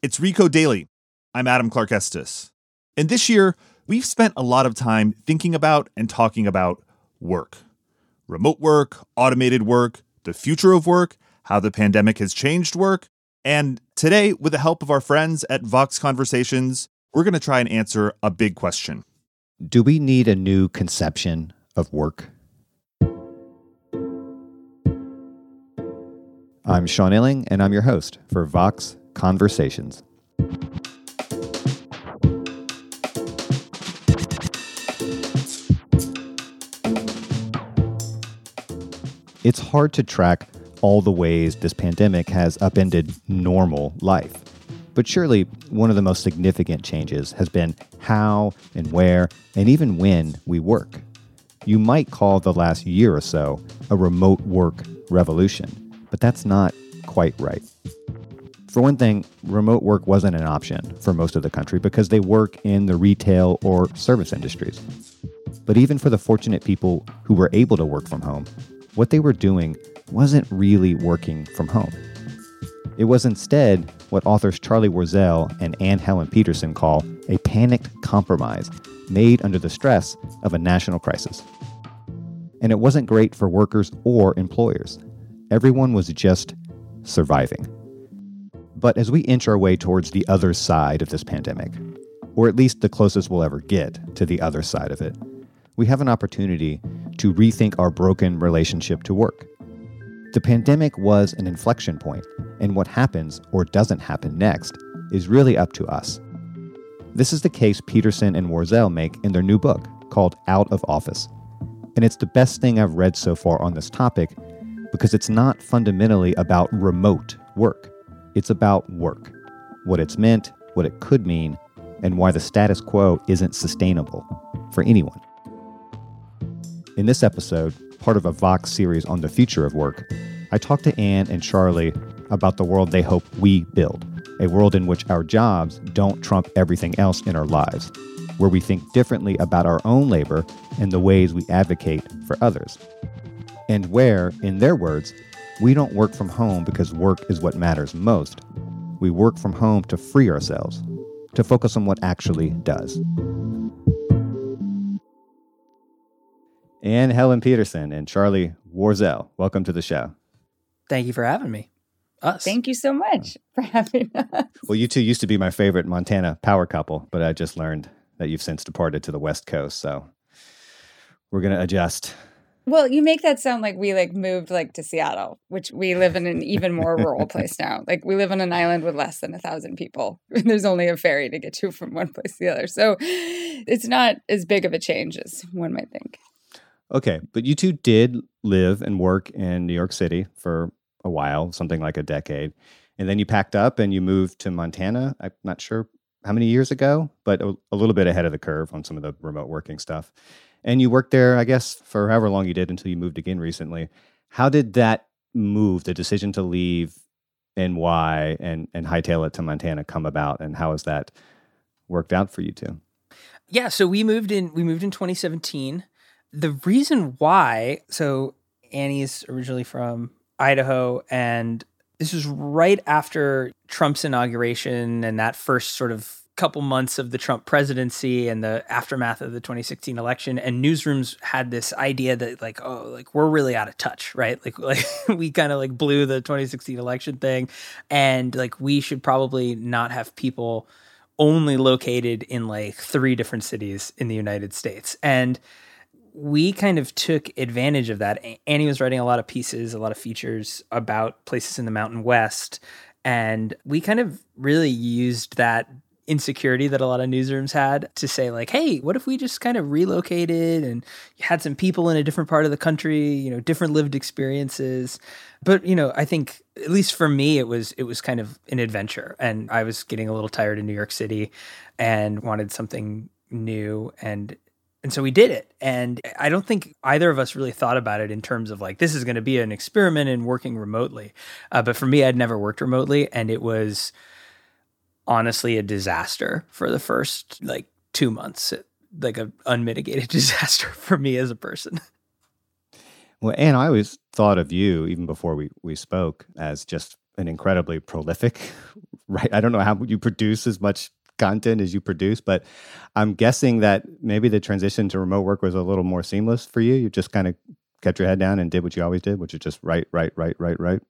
It's Recode Daily. I'm Adam Clark Estes. And this year, we've spent a lot of time thinking about and talking about work remote work, automated work, the future of work, how the pandemic has changed work. And today, with the help of our friends at Vox Conversations, we're going to try and answer a big question Do we need a new conception of work? I'm Sean Illing, and I'm your host for Vox Conversations. It's hard to track all the ways this pandemic has upended normal life. But surely one of the most significant changes has been how and where and even when we work. You might call the last year or so a remote work revolution, but that's not quite right. For one thing, remote work wasn't an option for most of the country because they work in the retail or service industries. But even for the fortunate people who were able to work from home, what they were doing wasn't really working from home. It was instead what authors Charlie Warzel and Anne Helen Petersen call a panicked compromise made under the stress of a national crisis. And it wasn't great for workers or employers. Everyone was just surviving. But as we inch our way towards the other side of this pandemic, or at least the closest we'll ever get to the other side of it, we have an opportunity to rethink our broken relationship to work. The pandemic was an inflection point, and what happens or doesn't happen next is really up to us. This is the case Petersen and Warzel make in their new book called Out of Office. And it's the best thing I've read so far on this topic because it's not fundamentally about remote work. It's about work, what it's meant, what it could mean, and why the status quo isn't sustainable for anyone. In this episode, part of a Vox series on the future of work, I talked to Anne and Charlie about the world they hope we build a world in which our jobs don't trump everything else in our lives, where we think differently about our own labor and the ways we advocate for others and where, in their words, we don't work from home because work is what matters most. We work from home to free ourselves, to focus on what actually does. Anne Helen Petersen and Charlie Warzel, welcome to the show. Thank you for having me. Us. Thank you so much for having us. Well, you two used to be my favorite Montana power couple, but I just learned that you've since departed to the West Coast. So we're going to adjust well, you make that sound like we like moved like to Seattle, which we live in an even more rural place now. Like we live on an island with less than a thousand people. There's only a ferry to get you from one place to the other. So it's not as big of a change as one might think. Okay, but you two did live and work in New York City for a while, something like a decade. And then you packed up and you moved to Montana. I'm not sure how many years ago, but a, a little bit ahead of the curve on some of the remote working stuff and you worked there, I guess, for however long you did until you moved again recently. How did that move, the decision to leave, and why, and and hightail it to Montana come about, and how has that worked out for you two? Yeah, so we moved in. We moved in 2017. The reason why, so Annie is originally from Idaho, and this was right after Trump's inauguration and that first sort of couple months of the Trump presidency and the aftermath of the 2016 election and newsrooms had this idea that like oh like we're really out of touch right like like we kind of like blew the 2016 election thing and like we should probably not have people only located in like three different cities in the United States and we kind of took advantage of that. Annie was writing a lot of pieces, a lot of features about places in the Mountain West. And we kind of really used that insecurity that a lot of newsrooms had to say like hey what if we just kind of relocated and had some people in a different part of the country you know different lived experiences? But you know i think at least for me it was it was kind of an adventure and i was getting a little tired in new york city and wanted something new and and so we did it and i don't think either of us really thought about it in terms of like this is going to be an experiment in working remotely uh, but for me i'd never worked remotely and it was honestly a disaster for the first like two months, like an unmitigated disaster for me as a person. Well, and I always thought of you, even before we, we spoke, as just an incredibly prolific, right? I don't know how you produce as much content as you produce, but I'm guessing that maybe the transition to remote work was a little more seamless for you. You just kind of kept your head down and did what you always did, which is just write, write, write, write, write.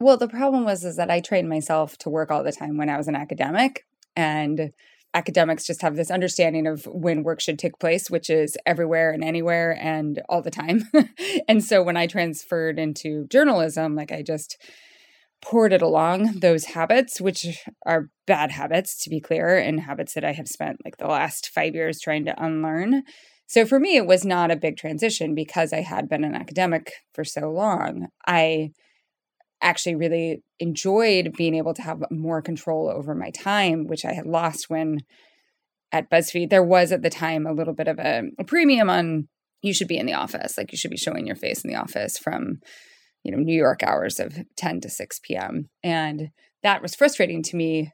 Well, the problem was is that I trained myself to work all the time when I was an academic and academics just have this understanding of when work should take place, which is everywhere and anywhere and all the time. and so when I transferred into journalism, like I just poured it along those habits, which are bad habits to be clear, and habits that I have spent like the last five years trying to unlearn. So for me, it was not a big transition because I had been an academic for so long. I actually really enjoyed being able to have more control over my time, which I had lost when at BuzzFeed there was at the time a little bit of a, a, premium on you should be in the office, like you should be showing your face in the office from you know New York hours of 10 to 6 p.m. And that was frustrating to me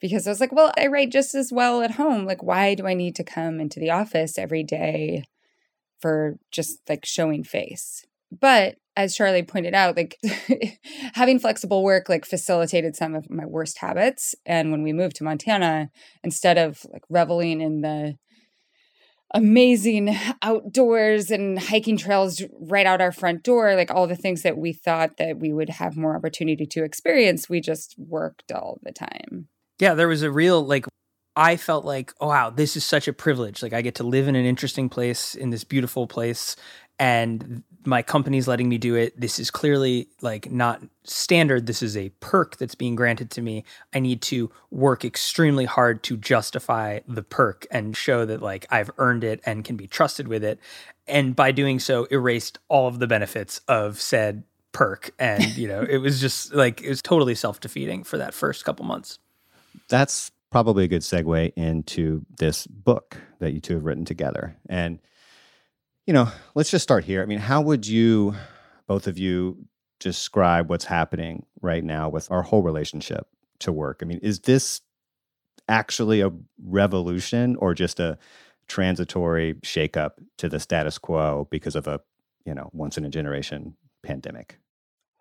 because I was like, well, I write just as well at home. Like why do I need to come into the office every day for just like showing face? But as Charlie pointed out, like having flexible work like facilitated some of my worst habits. And when we moved to Montana, instead of like reveling in the amazing outdoors and hiking trails right out our front door, like all the things that we thought that we would have more opportunity to experience, we just worked all the time. Yeah, there was a real like I felt like, oh, wow, this is such a privilege. Like, I get to live in an interesting place, in this beautiful place, and my company's letting me do it. This is clearly like not standard. This is a perk that's being granted to me. I need to work extremely hard to justify the perk and show that like I've earned it and can be trusted with it. And by doing so, erased all of the benefits of said perk. And, you know, it was just like, it was totally self defeating for that first couple months. That's probably a good segue into this book that you two have written together. And you know, let's just start here. I mean, how would you, both of you, describe what's happening right now with our whole relationship to work? I mean, is this actually a revolution or just a transitory shakeup to the status quo because of a, you know, once in a generation pandemic?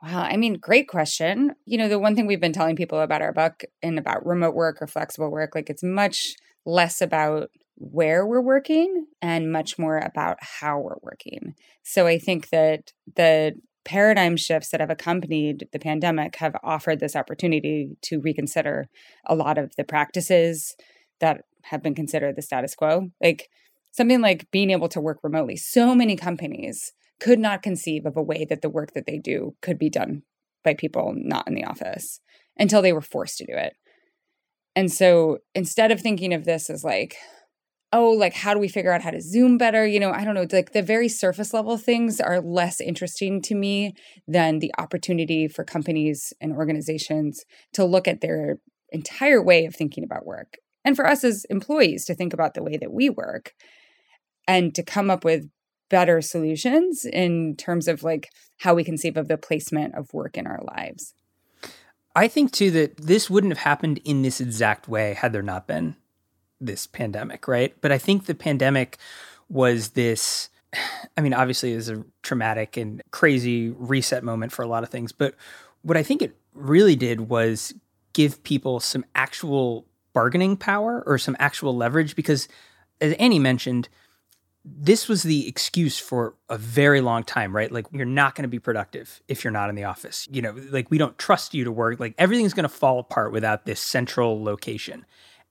Wow. I mean, great question. You know, the one thing we've been telling people about our book and about remote work or flexible work, like it's much less about where we're working and much more about how we're working. So I think that the paradigm shifts that have accompanied the pandemic have offered this opportunity to reconsider a lot of the practices that have been considered the status quo. Like something like being able to work remotely. So many companies could not conceive of a way that the work that they do could be done by people not in the office until they were forced to do it. And so instead of thinking of this as like, oh, like how do we figure out how to Zoom better? You know, I don't know. Like the very surface level things are less interesting to me than the opportunity for companies and organizations to look at their entire way of thinking about work. And for us as employees to think about the way that we work and to come up with better solutions in terms of like how we conceive of the placement of work in our lives. I think too that this wouldn't have happened in this exact way had there not been this pandemic, right? But I think the pandemic was this I mean, obviously it was a traumatic and crazy reset moment for a lot of things, but what I think it really did was give people some actual bargaining power or some actual leverage because as Annie mentioned, this was the excuse for a very long time, right? Like, you're not going to be productive if you're not in the office. You know, like, we don't trust you to work. Like, everything's going to fall apart without this central location.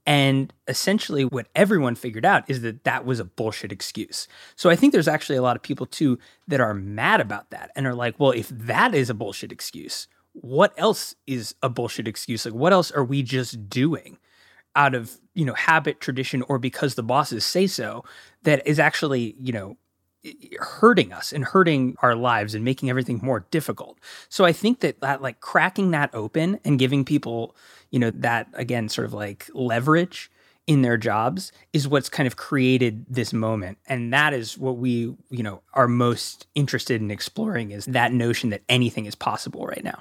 And essentially, what everyone figured out is that that was a bullshit excuse. So I think there's actually a lot of people too that are mad about that and are like, well, if that is a bullshit excuse, what else is a bullshit excuse? Like, what else are we just doing? out of, you know, habit, tradition, or because the bosses say so, that is actually, you know, hurting us and hurting our lives and making everything more difficult. So I think that that like cracking that open and giving people, you know, that again sort of like leverage in their jobs is what's kind of created this moment and that is what we you know are most interested in exploring is that notion that anything is possible right now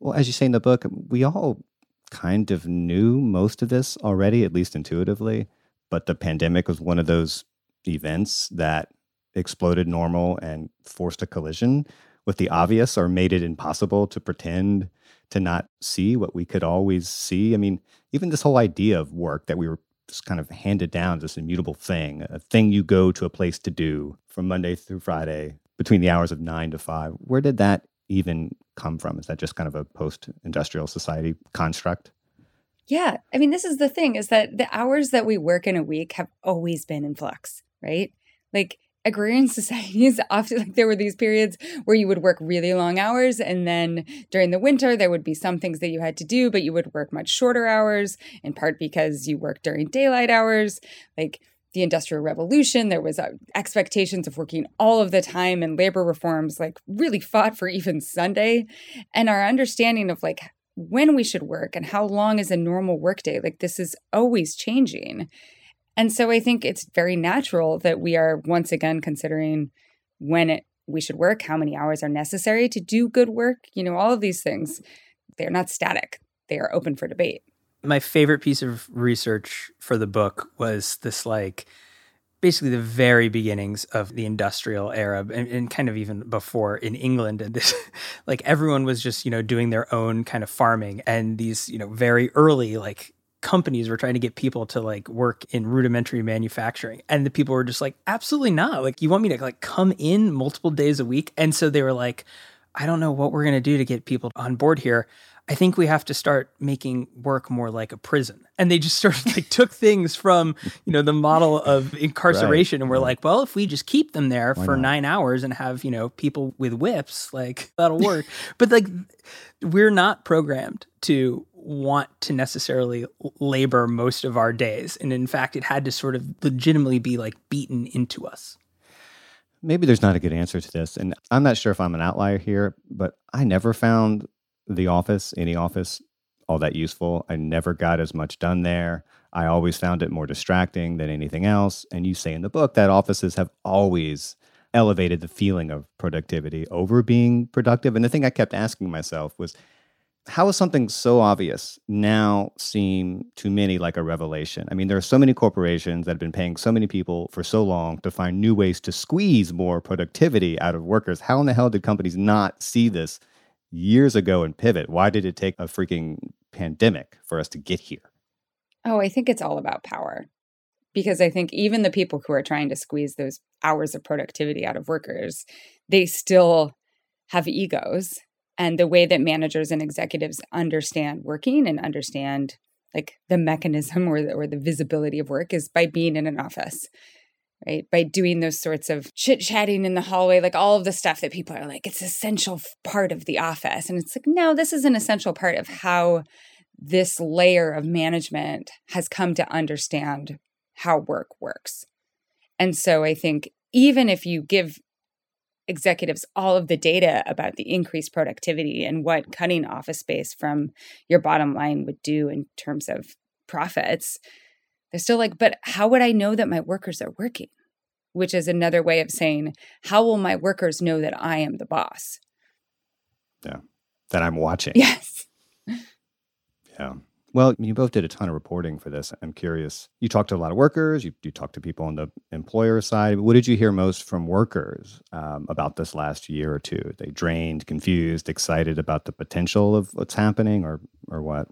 well as you say in the book we all kind of knew most of this already at least intuitively but the pandemic was one of those events that exploded normal and forced a collision with the obvious or made it impossible to pretend to not see what we could always see. I mean, even this whole idea of work that we were just kind of handed down this immutable thing, a thing you go to a place to do from Monday through Friday between the hours of nine to five. Where did that even come from? Is that just kind of a post industrial society construct? Yeah. I mean, this is the thing is that the hours that we work in a week have always been in flux right? Like agrarian societies often like there were these periods where you would work really long hours and then during the winter there would be some things that you had to do but you would work much shorter hours in part because you worked during daylight hours. Like the industrial revolution there was uh, expectations of working all of the time and labor reforms like really fought for even sunday. And our understanding of like when we should work and how long is a normal workday like this is always changing and so I think it's very natural that we are once again considering when it, we should work, how many hours are necessary to do good work. You know, all of these things, they're not static, they are open for debate. My favorite piece of research for the book was this like basically the very beginnings of the industrial era and, and, kind of even before in England and this like everyone was just you know doing their own kind of farming and these you know very early like companies were trying to get people to like work in rudimentary manufacturing and the people were just like absolutely not. Like you want me to like come in multiple days a week? And so they were like i don't know what we're going to do to get people on board here i think we have to start making work more like a prison and they just sort of like took things from you know the model of incarceration right. and we're like well if we just keep them there Why for not? 9 hours and have you know people with whips like that'll work but like we're not programmed to want to necessarily labor most of our days. And in fact, it had to sort of legitimately be like beaten into us. Maybe there's not a good answer to this. And I'm not sure if I'm an outlier here, but I never found the office, any office, all that useful. I never got as much done there. I always found it more distracting than anything else. And you say in the book that offices have always elevated the feeling of productivity over being productive. And the thing I kept asking myself was, how is something so obvious now seem to many like a revelation? I mean, there are so many corporations that have been paying so many people for so long to find new ways to squeeze more productivity out of workers. How in the hell did companies not see this years ago and pivot? Why did it take a freaking pandemic for us to get here? Oh, I think it's all about power. Because I think even the people who are trying to squeeze those hours of productivity out of workers, they still have egos and the way that managers and executives understand working and understand like the mechanism or the, or the visibility of work is by being in an office right? By doing those sorts of chit chatting in the hallway like all of the stuff that people are like it's essential part of the office. And it's like no this is an essential part of how this layer of management has come to understand how work works. And so i think even if you give executives all of the data about the increased productivity and what cutting office space from your bottom line would do in terms of profits, they're still like, but how would I know that my workers are working? Which is another way of saying, how will my workers know that I am the boss? Yeah, that I'm watching. Yes. Yeah. Well, you both did a ton of reporting for this. I'm curious. You talked to a lot of workers. You, you talked to people on the employer side. What did you hear most from workers um, about this last year or two? They drained, confused, excited about the potential of what's happening, or or what?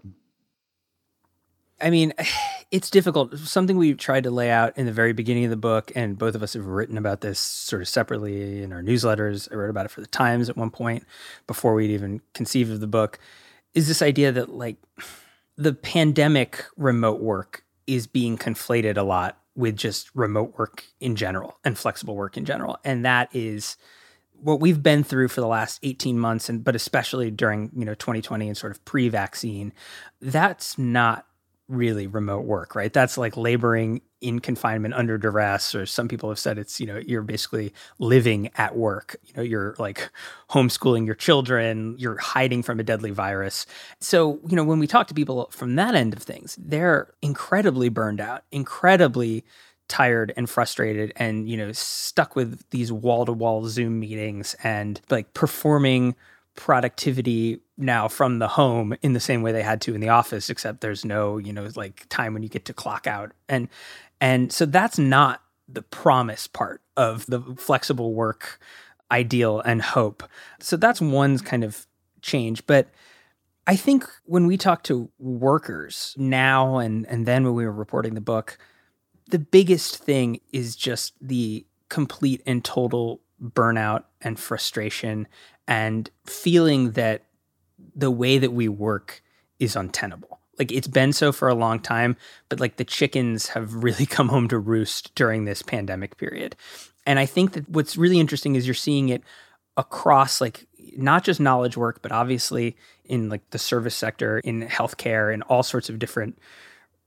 I mean, it's difficult. Something we've tried to lay out in the very beginning of the book, and both of us have written about this sort of separately in our newsletters. I wrote about it for the Times at one point before we'd even conceived of the book. Is this idea that like the pandemic remote work is being conflated a lot with just remote work in general and flexible work in general. And that is what we've been through for the last 18 months and but especially during, you know, 2020 and sort of pre-vaccine. That's not really remote work, right? That's like laboring in confinement under duress, or some people have said it's, you know, you're basically living at work. You know, you're like homeschooling your children, you're hiding from a deadly virus. So, you know, when we talk to people from that end of things, they're incredibly burned out, incredibly tired and frustrated and, you know, stuck with these wall to wall Zoom meetings and like performing productivity now from the home in the same way they had to in the office except there's no you know like time when you get to clock out. And and so that's not the promise part of the flexible work ideal and hope. So that's one kind of change. But i think when we talk to workers now and and then when we were reporting the book the biggest thing is just the complete and total burnout and frustration and feeling that the way that we work is untenable. Like it's been so for a long time, but like the chickens have really come home to roost during this pandemic period. And I think that what's really interesting is you're seeing it across like not just knowledge work, but obviously in like the service sector, in healthcare, in all sorts of different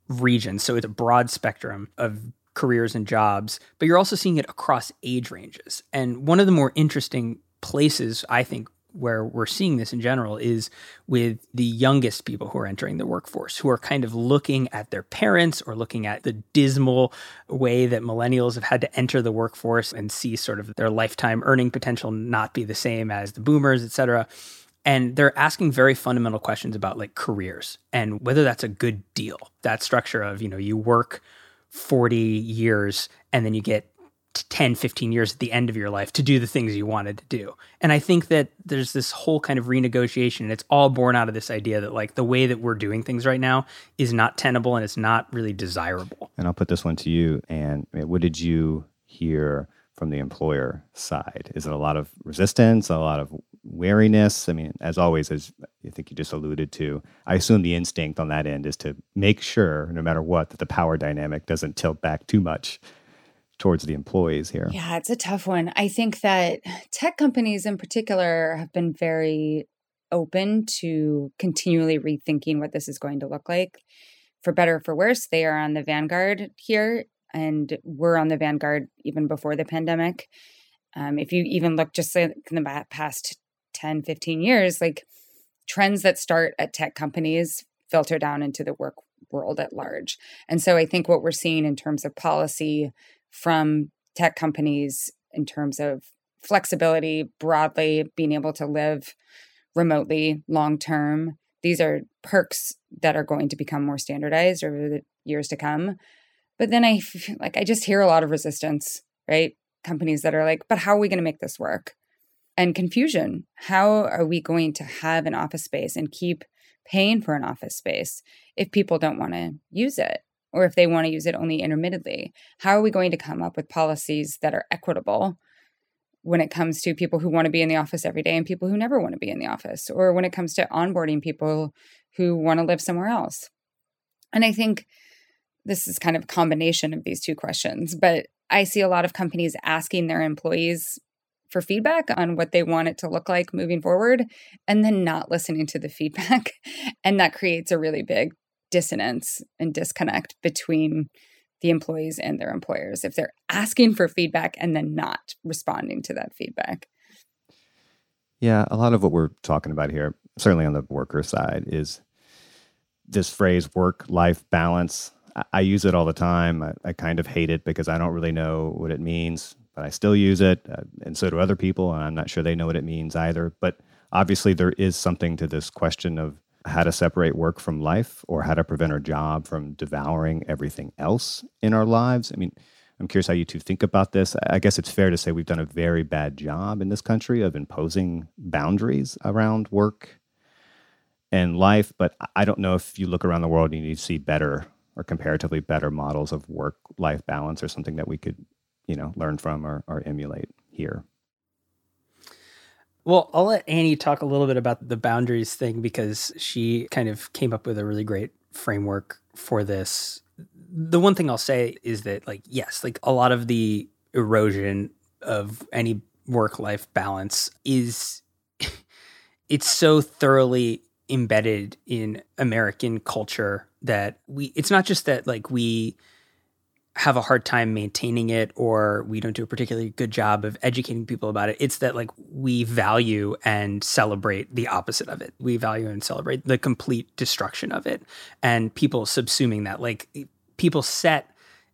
regions. So it's a broad spectrum of careers and jobs, but you're also seeing it across age ranges. And one of the more interesting places I think where we're seeing this in general is with the youngest people who are entering the workforce, who are kind of looking at their parents or looking at the dismal way that millennials have had to enter the workforce and see sort of their lifetime earning potential not be the same as the boomers, et cetera. And they're asking very fundamental questions about like careers and whether that's a good deal. That structure of, you know, you work 40 years and then you get 10, 15 years at the end of your life to do the things you wanted to do. And I think that there's this whole kind of renegotiation, and it's all born out of this idea that, like, the way that we're doing things right now is not tenable and it's not really desirable. And I'll put this one to you. And eh, what did you hear from the employer side? Is it a lot of resistance, a lot of wariness? I mean, as always, as I think you just alluded to, I assume the instinct on that end is to make sure, no matter what, that the power dynamic doesn't tilt back too much towards the employees here? Yeah, it's a tough one. I think that tech companies in particular have been very open to continually rethinking what this is going to look like. For better or for worse, they are on the vanguard here, and we're on the vanguard even before the pandemic. Um, if you even look just like in the past 10, 15 years, like trends that start at tech companies filter down into the work world at large. And so I think what we're seeing in terms of policy from tech companies in terms of flexibility broadly, being able to live remotely long term. These are perks that are going to become more standardized over the years to come. But then I feel like I just hear a lot of resistance, right? Companies that are like, "But how are we going to make this work?" And confusion. How are we going to have an office space and keep paying for an office space if people don't want to use it? Or if they want to use it only intermittently. How are we going to come up with policies that are equitable when it comes to people who want to be in the office every day and people who never want to be in the office, or when it comes to onboarding people who want to live somewhere else? And I think this is kind of a combination of these two questions, but I see a lot of companies asking their employees for feedback on what they want it to look like moving forward and then not listening to the feedback. And that creates a really big dissonance and disconnect between the employees and their employers if they're asking for feedback and then not responding to that feedback. Yeah, a lot of what we're talking about here, certainly on the worker side, is this phrase work life balance. I, use it all the time. I, I, kind of hate it because I don't really know what it means, but I still use it. Uh, and so do other people. And I'm not sure they know what it means either. But obviously, there is something to this question of how to separate work from life or how to prevent our job from devouring everything else in our lives. I mean, I'm curious how you two think about this. I guess it's fair to say we've done a very bad job in this country of imposing boundaries around work and life, but I don't know if you look around the world and you see better or comparatively better models of work life balance or something that we could, you know, learn from or, or emulate here. Well, I'll let Annie talk a little bit about the boundaries thing because she kind of came up with a really great framework for this. The one thing I'll say is that, like, yes, like a lot of the erosion of any work life balance is it's so thoroughly embedded in American culture that we it's not just that like we have a hard time maintaining it or we don't do a particularly good job of educating people about it. It's that like we value and celebrate the opposite of it. We value and celebrate the complete destruction of it and people subsuming that like people set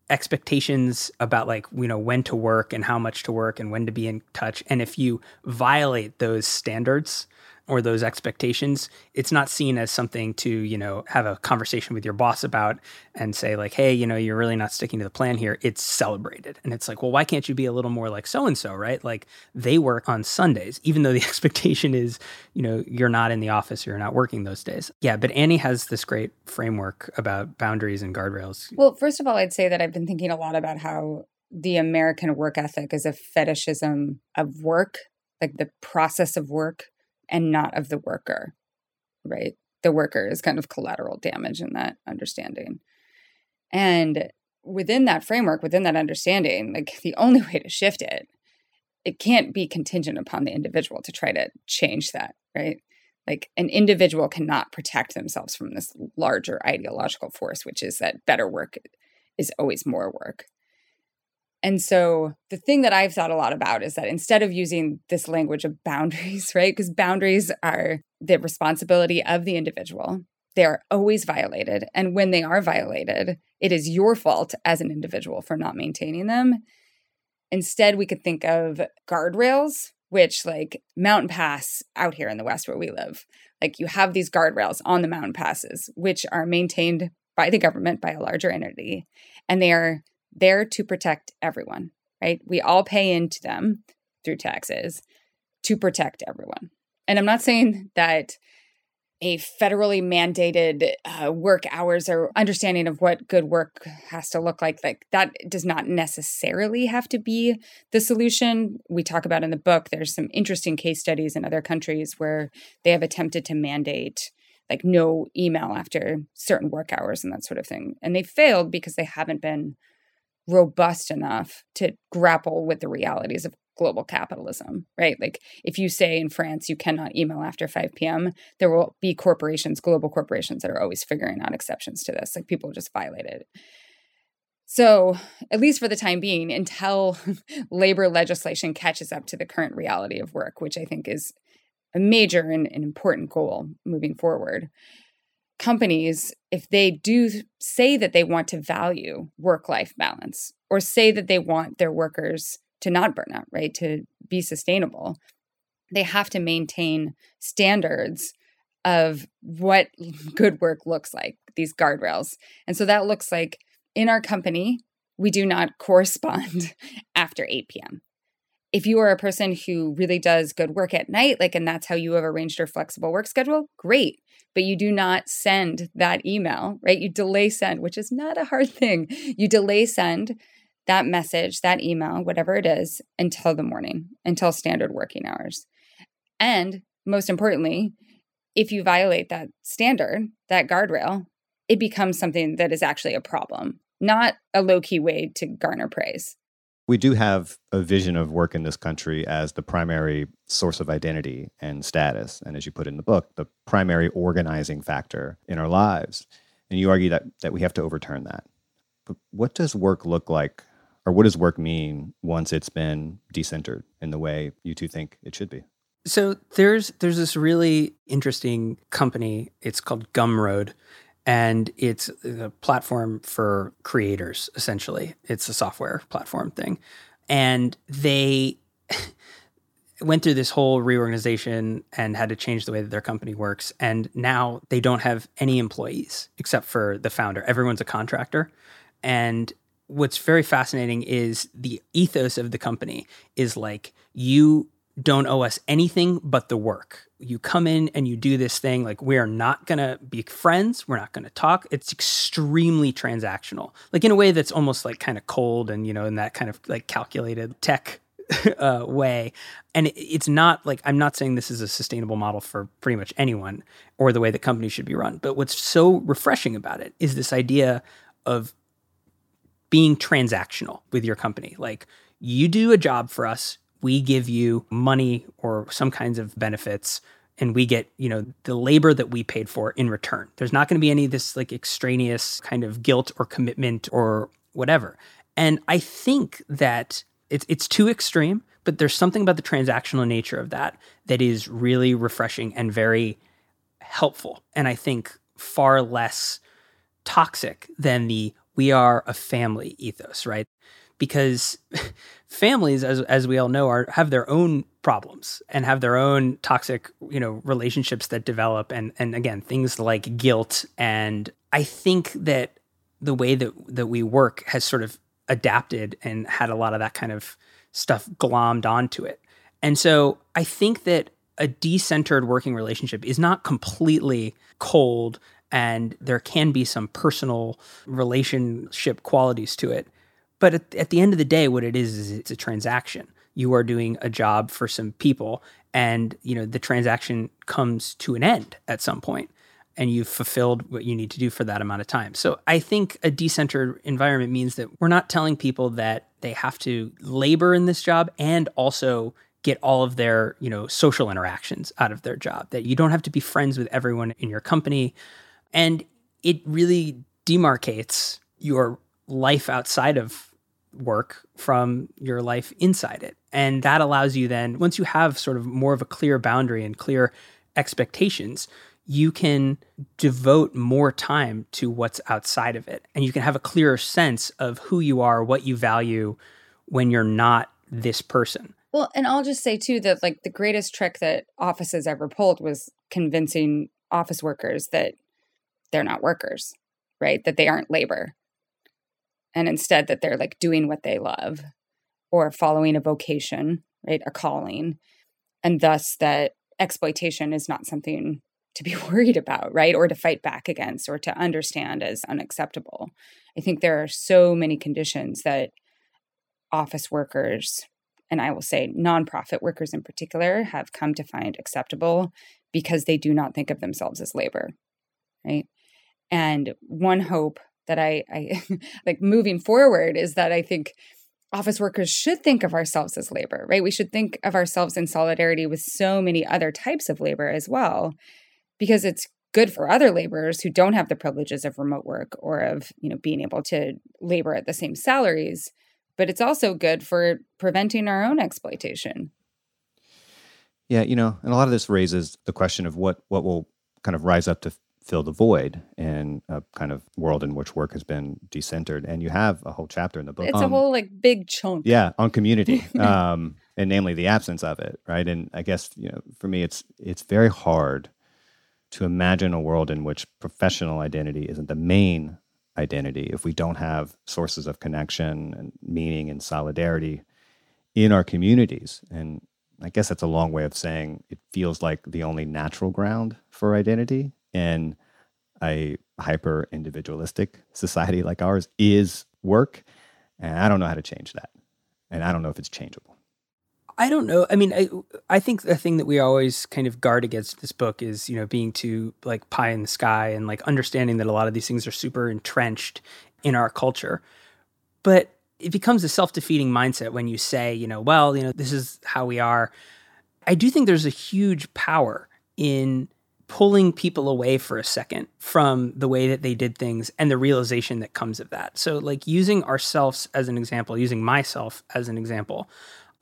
expectations about like you know when to work and how much to work and when to be in touch and if you violate those standards or those expectations, it's not seen as something to, you know, have a conversation with your boss about and say, like, hey, you know, you're really not sticking to the plan here. It's celebrated. And it's like, well, why can't you be a little more like so and so, right? Like they work on Sundays, even though the expectation is, you know, you're not in the office, you're not working those days. Yeah. But Annie has this great framework about boundaries and guardrails. Well, first of all, I'd say that I've been thinking a lot about how the American work ethic is a fetishism of work, like the process of work and not of the worker, right? The worker is kind of collateral damage in that understanding. And within that framework, within that understanding, like the only way to shift it, it can't be contingent upon the individual to try to change that, right? Like an individual cannot protect themselves from this larger ideological force, which is that better work is always more work. And so the thing that I've thought a lot about is that instead of using this language of boundaries, right? Because boundaries are the responsibility of the individual. They are always violated. And when they are violated, it is your fault as an individual for not maintaining them. Instead, we could think of guardrails, which, like Mountain Pass out here in the West where we live, like you have these guardrails on the mountain passes, which are maintained by the government, by a larger entity. And they are there to protect everyone, right? We all pay into them through taxes to protect everyone. And I'm not saying that a federally mandated uh, work hours or understanding of what good work has to look like like that does not necessarily have to be the solution we talk about in the book there's some interesting case studies in other countries where they have attempted to mandate like no email after certain work hours and that sort of thing and they failed because they haven't been robust enough to grapple with the realities of global capitalism, right? Like if you say in France you cannot email after 5 p.m., there will be corporations, global corporations that are always figuring out exceptions to this. Like people just violate it. So, at least for the time being, until labor legislation catches up to the current reality of work, which I think is a major and, and important goal moving forward, companies, if they do say that they want to value work life balance or say that they want their workers to not burn out, right, to be sustainable, they have to maintain standards of what good work looks like, these guardrails. And so that looks like in our company, we do not correspond after 8 p.m. If you are a person who really does good work at night, like, and that's how you have arranged your flexible work schedule, great but you do not send that email, right? You delay send, which is not a hard thing. You delay send that message, that email, whatever it is, until the morning, until standard working hours. And most importantly, if you violate that standard, that guardrail, it becomes something that is actually a problem, not a low key way to garner praise we do have a vision of work in this country as the primary source of identity and status. And as you put in the book, the primary organizing factor in our lives. And you argue that, that we have to overturn that. But what does work look like, or what does work mean once it's been decentered in the way you two think it should be? So there's there's this really interesting company. It's called Gumroad, and it's a platform for creators essentially. It's a software platform thing. And they went through this whole reorganization and had to change the way that their company works. And now they don't have any employees except for the founder. Everyone's a contractor. And what's very fascinating is the ethos of the company is like you don't owe us anything but the work. You come in and you do this thing. Like, we are not going to be friends. We're not going to talk. It's extremely transactional, like in a way that's almost like kind of cold and, you know, in that kind of like calculated tech uh, way. And it's not like, I'm not saying this is a sustainable model for pretty much anyone or the way that companies should be run. But what's so refreshing about it is this idea of being transactional with your company. Like, you do a job for us, we give you money or some kinds of benefits and we get, you know, the labor that we paid for in return. There's not going to be any of this like extraneous kind of guilt or commitment or whatever. And I think that it's it's too extreme, but there's something about the transactional nature of that that is really refreshing and very helpful. And I think far less toxic than the we are a family ethos, right? Because families, as as we all know, are have their own problems and have their own toxic, you know, relationships that develop and and again, things like guilt. And I think that the way that that we work has sort of adapted and had a lot of that kind of stuff glommed onto it. And so I think that a decentered working relationship is not completely cold and there can be some personal relationship qualities to it. But at, at, the end of the day, what it is is it's a transaction. You are doing a job for some people, and you know the transaction comes to an end at some point, and you've fulfilled what you need to do for that amount of time. So I think a decentered environment means that we're not telling people that they have to labor in this job and also get all of their you know social interactions out of their job. That you don't have to be friends with everyone in your company, and it really demarcates your life outside of work from your life inside it. And that allows you then, once you have sort of more of a clear boundary and clear expectations, you can devote more time to what's outside of it. And you can have a clearer sense of who you are, what you value when you're not this person. Well, and I'll just say too that like the greatest trick that offices ever pulled was convincing office workers that they're not workers, right? That they aren't labor and instead that they're like doing what they love or following a vocation, right? A calling. And thus that exploitation is not something to be worried about, right? Or to fight back against or to understand as unacceptable. I think there are so many conditions that office workers, and I will say nonprofit workers in particular, have come to find acceptable because they do not think of themselves as labor, right? And one hope that I, I like moving forward is that I think office workers should think of ourselves as labor, right? We should think of ourselves in solidarity with so many other types of labor as well, because it's good for other laborers who don't have the privileges of remote work or of, you know, being able to labor at the same salaries, but it's also good for preventing our own exploitation. Yeah, you know, and a lot of this raises the question of what what will kind of rise up to fill the void in a kind of world in which work has been decentered. And you have a whole chapter in the book. It's a whole like big chunk. Yeah, on community, um, and namely the absence of it, right? And I guess you know, for me, it's it's very hard to imagine a world in which professional identity isn't the main identity if we don't have sources of connection and meaning and solidarity in our communities. And I guess that's a long way of saying it feels like the only natural ground for identity in a hyper individualistic society like ours is work. And I don't know how to change that. And I don't know if it's changeable. I don't know. I mean, I, I think the thing that we always kind of guard against this book is, you know, being too like pie in the sky and like understanding that a lot of these things are super entrenched in our culture. But it becomes a self defeating mindset when you say, you know, well, you know, this is how we are. I do think there's a huge power in pulling people away for a second from the way that they did things and the realization that comes of that. So, like using ourselves as an example, using myself as an example,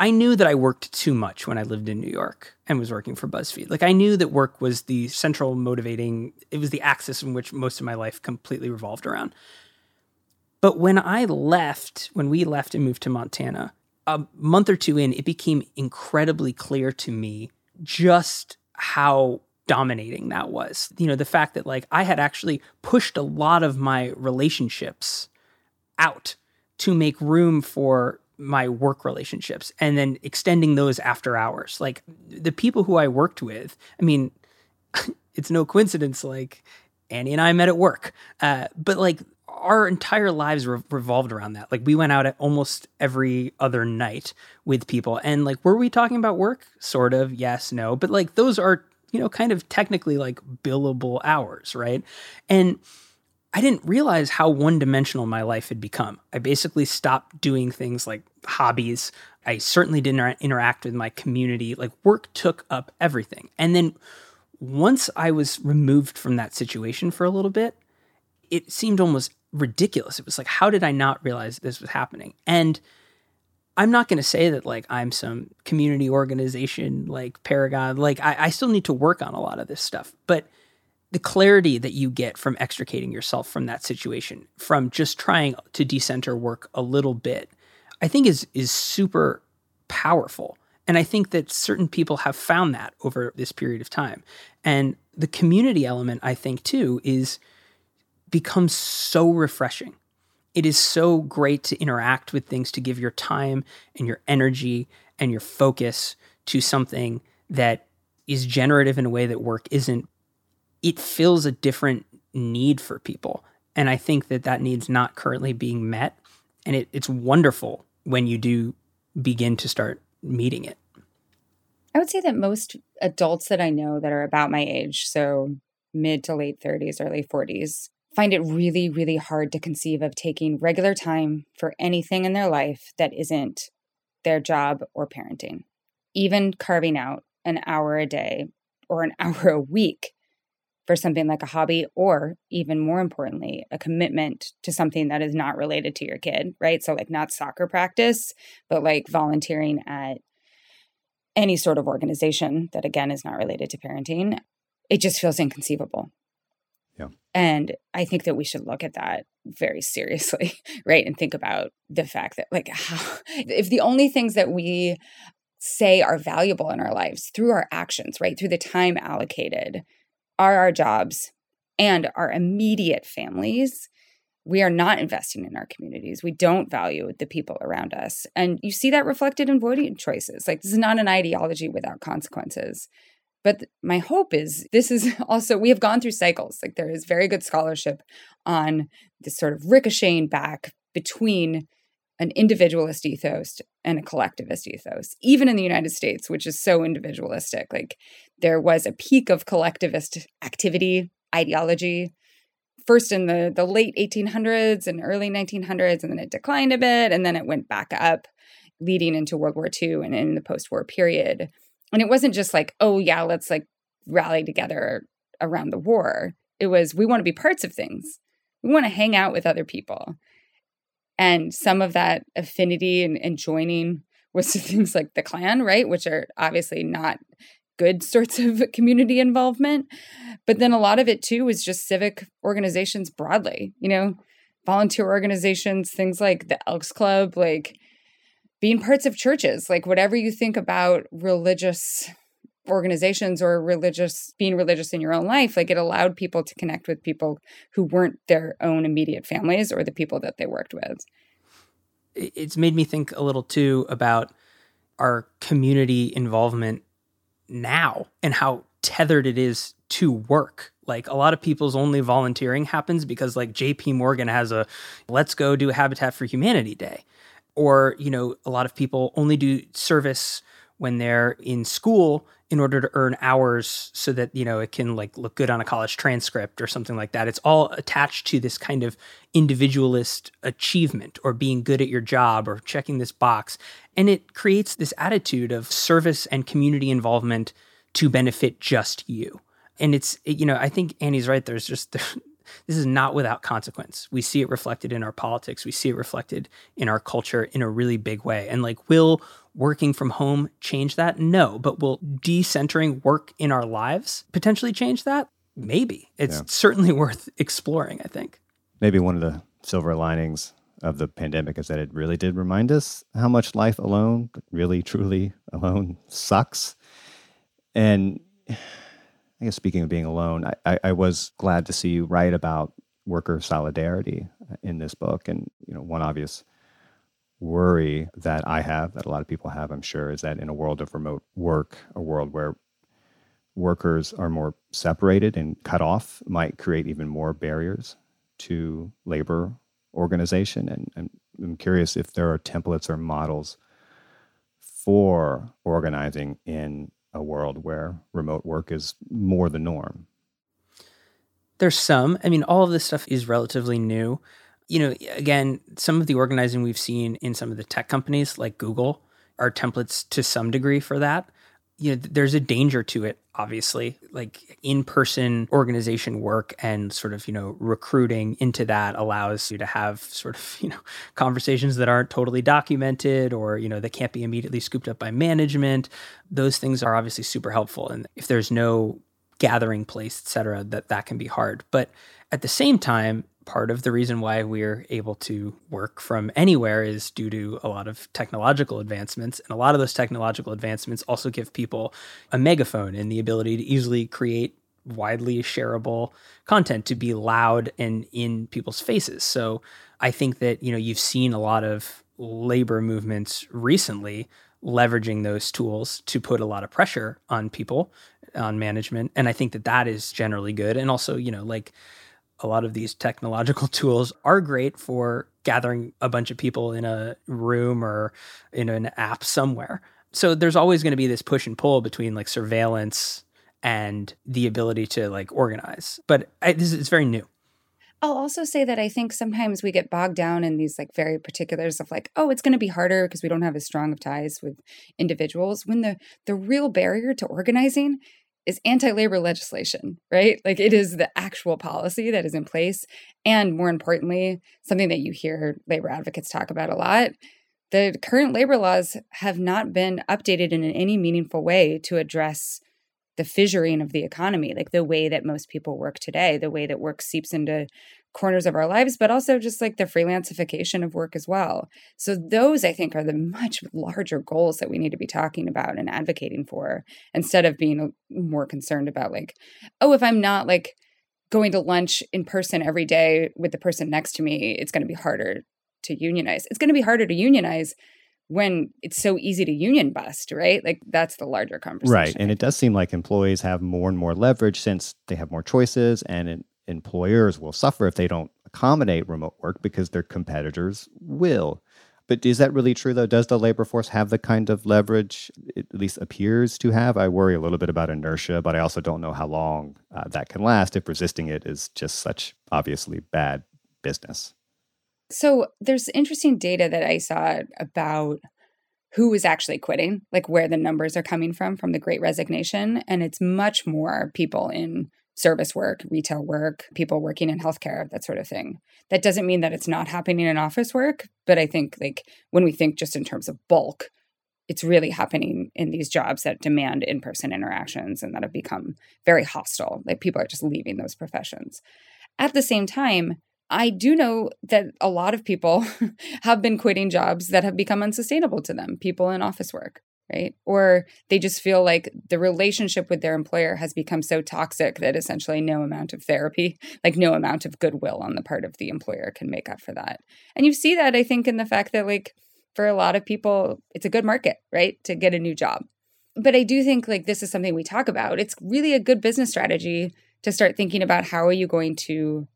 I knew that I worked too much when I lived in New York and was working for BuzzFeed. Like, I knew that work was the central motivating, it was the axis in which most of my life completely revolved around. But when I left, when we left and moved to Montana, a month or two in, it became incredibly clear to me just how dominating that was. You know, the fact that like I had actually pushed a lot of my relationships out to make room for my work relationships and then extending those after hours. Like the people who I worked with, I mean, it's no coincidence like Annie and I met at work. Uh, but like our entire lives re- revolved around that. Like we went out at almost every other night with people and like were we talking about work? Sort of. Yes, no. But like those are you know, kind of technically like billable hours, right? And I didn't realize how one dimensional my life had become. I basically stopped doing things like hobbies. I certainly didn't interact with my community. Like work took up everything. And then once I was removed from that situation for a little bit, it seemed almost ridiculous. It was like, how did I not realize this was happening? And I'm not going to say that like I'm some community organization like Paragon. Like I, I still need to work on a lot of this stuff, but the clarity that you get from extricating yourself from that situation, from just trying to decenter work a little bit, I think is is super powerful. And I think that certain people have found that over this period of time. And the community element, I think, too, is becomes so refreshing. It is so great to interact with things, to give your time and your energy and your focus to something that is generative in a way that work isn't. It fills a different need for people. And I think that that need's not currently being met. And it, it's wonderful when you do begin to start meeting it. I would say that most adults that I know that are about my age, so mid to late 30s, early 40s, find it really, really hard to conceive of taking regular time for anything in their life that isn't their job or parenting. Even carving out an hour a day or an hour a week for something like a hobby, or even more importantly, a commitment to something that is not related to your kid, right? So, like, not soccer practice, but like volunteering at any sort of organization that, again, is not related to parenting. It just feels inconceivable. And I think that we should look at that very seriously, right? And think about the fact that, like, how, if the only things that we say are valuable in our lives through our actions, right, through the time allocated, are our jobs and our immediate families, we are not investing in our communities. We don't value the people around us. And you see that reflected in voting choices. Like, this is not an ideology without consequences. But my hope is this is also, we have gone through cycles. Like, there is very good scholarship on this sort of ricocheting back between an individualist ethos and a collectivist ethos, even in the United States, which is so individualistic. Like there was a peak of collectivist activity, ideology, first in the, the late 1800s and early 1900s, and then it declined a bit, and then it went back up leading into World War II and in the post war period. And it wasn't just like, oh, yeah, let's like rally together around the war. It was, we want to be parts of things. We want to hang out with other people. And some of that affinity and, and joining was to things like the Klan, right? Which are obviously not good sorts of community involvement. But then a lot of it too was just civic organizations broadly, you know, volunteer organizations, things like the Elks Club, like being parts of churches, like whatever you think about religious organizations or religious being religious in your own life like it allowed people to connect with people who weren't their own immediate families or the people that they worked with. It's made me think a little too about our community involvement now and how tethered it is to work. Like a lot of people's only volunteering happens because like JP Morgan has a let's go do Habitat for Humanity day or you know a lot of people only do service when they're in school in order to earn hours so that you know it can like look good on a college transcript or something like that. It's all attached to this kind of individualist achievement or being good at your job or checking this box. And it creates this attitude of service and community involvement to benefit just you. And it's you know i think annie's right. There's just this is not without consequence we see it reflected in our politics we see it reflected in our culture in a really big way and like will working from home change that? No. But will decentering work in our lives potentially change that? Maybe. It's yeah. certainly worth exploring, I think. Maybe one of the silver linings of the pandemic is that it really did remind us how much life alone, really, truly alone, sucks. And I guess speaking of being alone, I, I, I was glad to see you write about worker solidarity uh, in this book. And, you know, one obvious worry that I have, that a lot of people have, I'm sure, is that in a world of remote work, a world where workers are more separated and cut off, might create even more barriers to labor organization. And, and I'm curious if there are templates or models for organizing in a world where remote work is more the norm. There's some. I mean, all of this stuff is relatively new. you know, again, some of the organizing we've seen in some of the tech companies like Google are templates to some degree for that. You know, there's a danger to it, obviously, like in person organization work and sort of, you know, recruiting into that allows you to have sort of, you know, conversations that aren't totally documented or, you know, that can't be immediately scooped up by management. Those things are obviously super helpful. And if there's no gathering place, et cetera, that that can be hard. But at the same time, part of the reason why we're able to work from anywhere is due to a lot of technological advancements. And a lot of those technological advancements also give people a megaphone and the ability to easily create widely shareable content to be loud and in people's faces. So I think that, you know, you've seen a lot of labor movements recently leveraging those tools to put a lot of pressure on people on management and i think that that is generally good and also you know like a lot of these technological tools are great for gathering a bunch of people in a room or in an app somewhere. So there's always going to be this push and pull between like surveillance and the ability to like organize. But I, this is, it's very new. I'll also say that I think sometimes we get bogged down in these like very particulars of like, oh, it's going to be harder because we don't have as strong of ties with individuals. When the the real barrier to organizing is anti labor legislation, right? Like it is the actual policy that is in place. And more importantly, something that you hear labor advocates talk about a lot the current labor laws have not been updated in any meaningful way to address the fissuring of the economy, like the way that most people work today, the way that work seeps into corners of our lives, but also just like the freelancification of work as well. So, those I think are the much larger goals that we need to be talking about and advocating for instead of being uh, more concerned about, like, oh, if I'm not like going to lunch in person every day with the person next to me, it's going to be harder to unionize. It's going to be harder to unionize when it's so easy to union bust, right? Like that's the larger conversation. Right. And it does seem like employees have more and more leverage since they have more choices and employers will suffer if they don't accommodate remote work because their competitors will. But is that really true, though? Does the labor force have the kind of leverage it at least appears to have? I worry a little bit about inertia, but I also don't know how long uh, that can last if resisting it is just such obviously bad business. So there's interesting data that I saw about who is actually quitting, like where the numbers are coming from from the great resignation. And it's much more people in service work, retail work, people working in healthcare, that sort of thing. That doesn't mean that it's not happening in office work, but I think like when we think just in terms of bulk, it's really happening in these jobs that demand in-person interactions and that have become very hostile. Like people are just leaving those professions. At the same time, I do know that a lot of people have been quitting jobs that have become unsustainable to them, people in office work right? Or they just feel like the relationship with their employer has become so toxic that essentially no amount of therapy, like no amount of goodwill on the part of the employer can make up for that. And you see that, I think, in the fact that, like, for a lot of people, it's a good market, right, to get a new job. But I do think, like, this is something we talk about. It's really a good business strategy to start thinking about how are you going to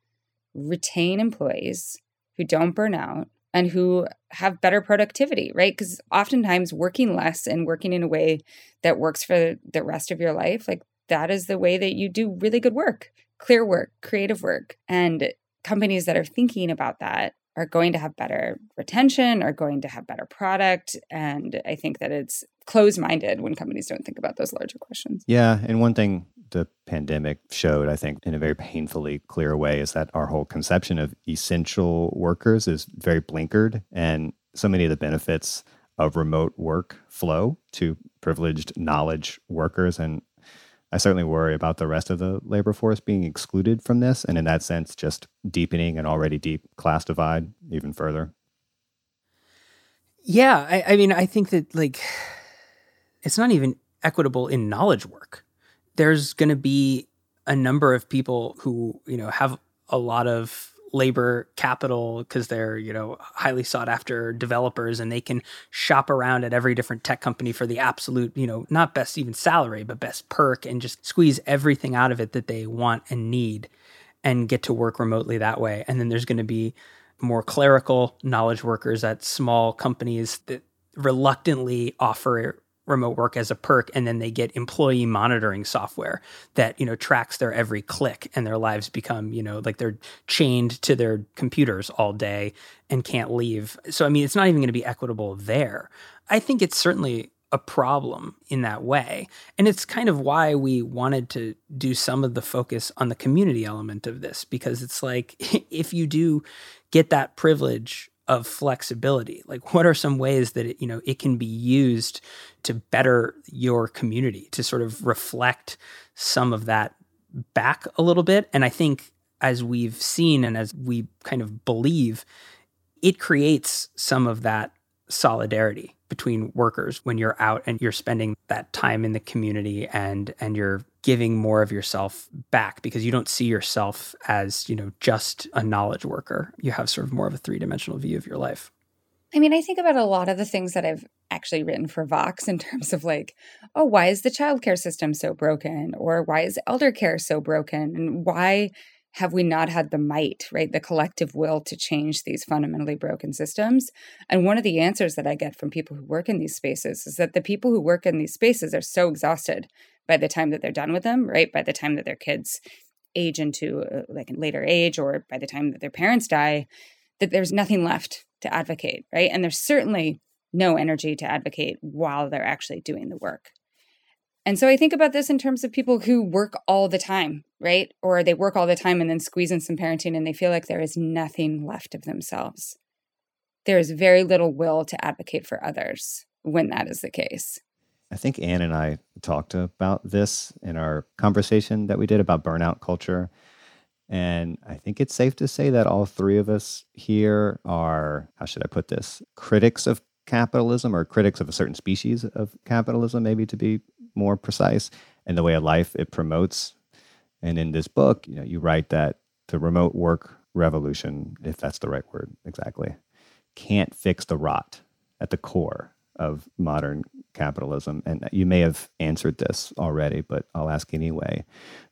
retain employees who don't burn out and who have better productivity, right? Because oftentimes working less and working in a way that works for the rest of your life, like that is the way that you do really good work, clear work, creative work. And companies that are thinking about that are going to have better retention, are going to have better product. And I think that it's closed minded when companies don't think about those larger questions. Yeah. And one thing the pandemic showed, I think, in a very painfully clear way, is that our whole conception of essential workers is very blinkered. And so many of the benefits of remote work flow to privileged knowledge workers. And I certainly worry about the rest of the labor force being excluded from this. And in that sense, just deepening an already deep class divide even further. Yeah. I, I mean, I think that, like, it's not even equitable in knowledge work there's going to be a number of people who, you know, have a lot of labor capital because they're, you know, highly sought after developers and they can shop around at every different tech company for the absolute, you know, not best even salary, but best perk and just squeeze everything out of it that they want and need and get to work remotely that way. And then there's going to be more clerical knowledge workers at small companies that reluctantly offer remote work as a perk and then they get employee monitoring software that you know tracks their every click and their lives become you know like they're chained to their computers all day and can't leave. So i mean it's not even going to be equitable there. I think it's certainly a problem in that way and it's kind of why we wanted to do some of the focus on the community element of this because it's like if you do get that privilege of flexibility? Like what are some ways that it, you know it can be used to better your community to sort of reflect some of that back a little bit? And i think as we've seen and as we kind of believe it creates some of that solidarity between workers when you're out and you're spending that time in the community and and you're giving more of yourself back because you don't see yourself as you know just a knowledge worker you have sort of more of a three-dimensional view of your life I mean, I think about a lot of the things that I've actually written for Vox in terms of like, oh, why is the childcare system so broken? Or why is elder care so broken? And why have we not had the might, right? The collective will to change these fundamentally broken systems. And one of the answers that I get from people who work in these spaces is that the people who work in these spaces are so exhausted by the time that they're done with them, right? By the time that their kids age into uh, like a later age or by the time that their parents die, that there's nothing left to advocate, right? And there's certainly no energy to advocate while they're actually doing the work. And so I think about this in terms of people who work all the time, right? Or they work all the time and then squeeze in some parenting and they feel like there is nothing left of themselves. There is very little will to advocate for others when that is the case. I think Anne and I talked about this in our conversation that we did about burnout culture. And I think it's safe to say that all three of us here are, how should I put this, critics of capitalism or critics of a certain species of capitalism, maybe to be more precise, and the way of life it promotes. And in this book, you know, you write that the remote work revolution, if that's the right word exactly, can't fix the rot at the core of modern capitalism. And you may have answered this already, but I'll ask anyway.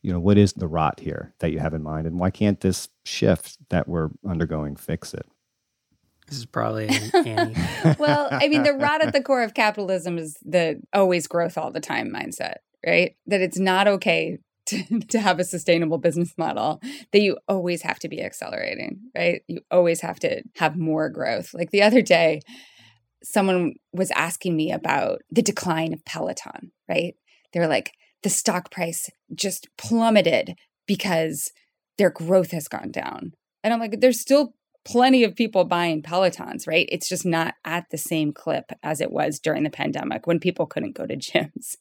You know, what is the rot here that you have in mind, and why can't this shift that we're undergoing fix it? This is probably Annie. well, I mean, the rot at the core of capitalism is the always growth all the time mindset, right? That it's not okay to, to have a sustainable business model, that you always have to be accelerating, right? You always have to have more growth. Like the other day, someone was asking me about the decline of Peloton, right? They're like, the stock price just plummeted because their growth has gone down. And I'm like, there's still plenty of people buying Pelotons, right? It's just not at the same clip as it was during the pandemic when people couldn't go to gyms.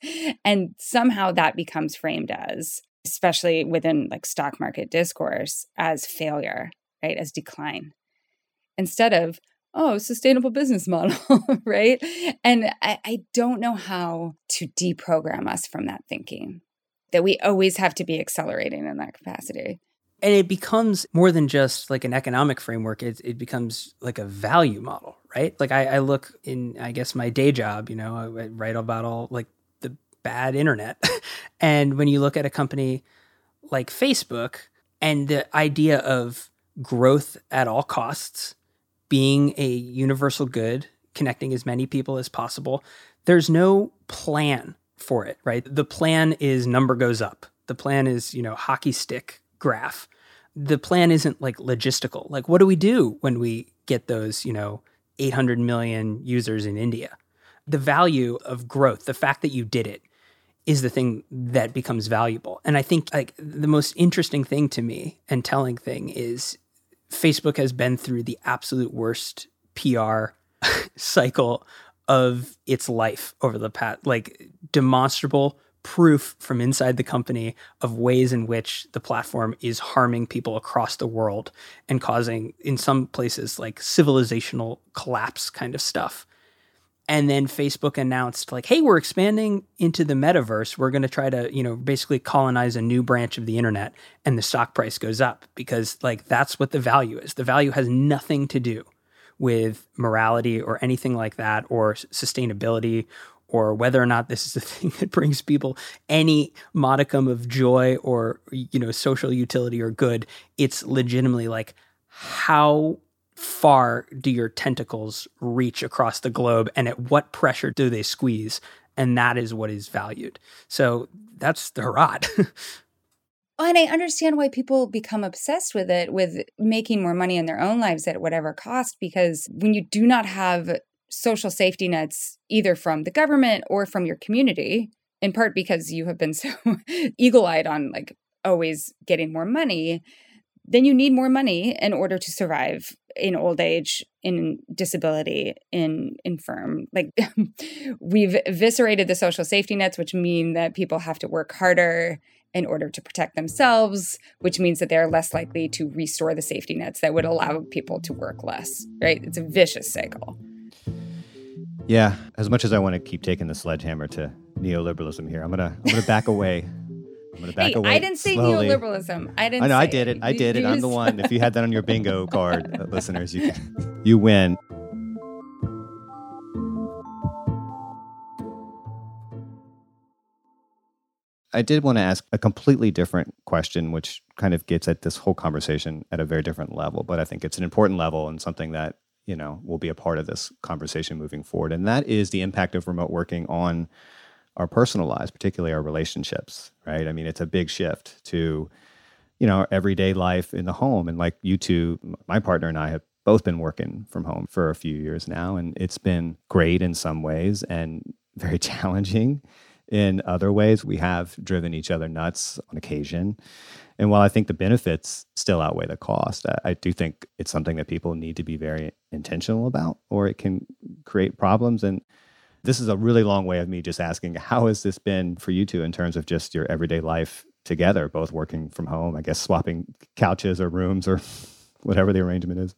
And somehow that becomes framed as, especially within like stock market discourse, as failure, right? As decline. Instead of, oh, sustainable business model, right? And I, I don't know how to deprogram us from that thinking that we always have to be accelerating in that capacity and it becomes more than just like an economic framework it, it becomes like a value model right? Like I, I look in i guess my day job you know I, I write about all like the bad internet. And when you look at a company like facebook and the idea of growth at all costs being a universal good connecting as many people as possible there's no plan for it right? The plan is number goes up. The plan is you know hockey stick graph. The plan isn't like logistical. Like, what do we do when we get those, you know, 800 million users in India? The value of growth, the fact that you did it, is the thing that becomes valuable. And I think like the most interesting thing to me and telling thing is Facebook has been through the absolute worst PR cycle of its life over the past like demonstrable proof from inside the company of ways in which the platform is harming people across the world and causing, in some places, like civilizational collapse kind of stuff. And then Facebook announced, like, hey, we're expanding into the metaverse. We're going to try to, you know, basically colonize a new branch of the internet. And the stock price goes up because, like, that's what the value is. The value has nothing to do with morality or anything like that, or sustainability or whether or not this is the thing that brings people any modicum of joy or you know social utility or good it's legitimately like how far do your tentacles reach across the globe and at what pressure do they squeeze and that is what is valued. So that's the Harad. and I understand why people become obsessed with it, with making more money in their own lives at whatever cost, because when you do not have social safety nets, either from the government or from your community, in part because you have been so eagle eyed on like always getting more money, then you need more money in order to survive in old age, in disability, in infirm. Like we've eviscerated the social safety nets, which mean that people have to work harder in order to protect themselves, which means that they're less likely to restore the safety nets that would allow people to work less, right? It's a vicious cycle. Yeah, as much as I want to keep taking the sledgehammer to neoliberalism here, I'm gonna I'm gonna back away. I'm gonna back hey, away. I didn't say slowly. neoliberalism. I didn't. I know I did it. I did it. I'm the one. If you had that on your bingo card, uh, listeners, you can, you win. I did want to ask a completely different question, which kind of gets at this whole conversation at a very different level. But I think it's an important level and something that you know will be a part of this conversation moving forward. And that is the impact of remote working on our personal lives, particularly our relationships. Right? I mean, it's a big shift to you know everyday life in the home. And like you two, my partner and I have both been working from home for a few years now, and it's been great in some ways and very challenging in other ways. We have driven each other nuts on occasion. And while I think the benefits still outweigh the cost, I, I do think it's something that people need to be very intentional about, or it can create problems. And this is a really long way of me just asking, how has this been for you two in terms of just your everyday life together, both working from home, I guess swapping couches or rooms or whatever the arrangement is?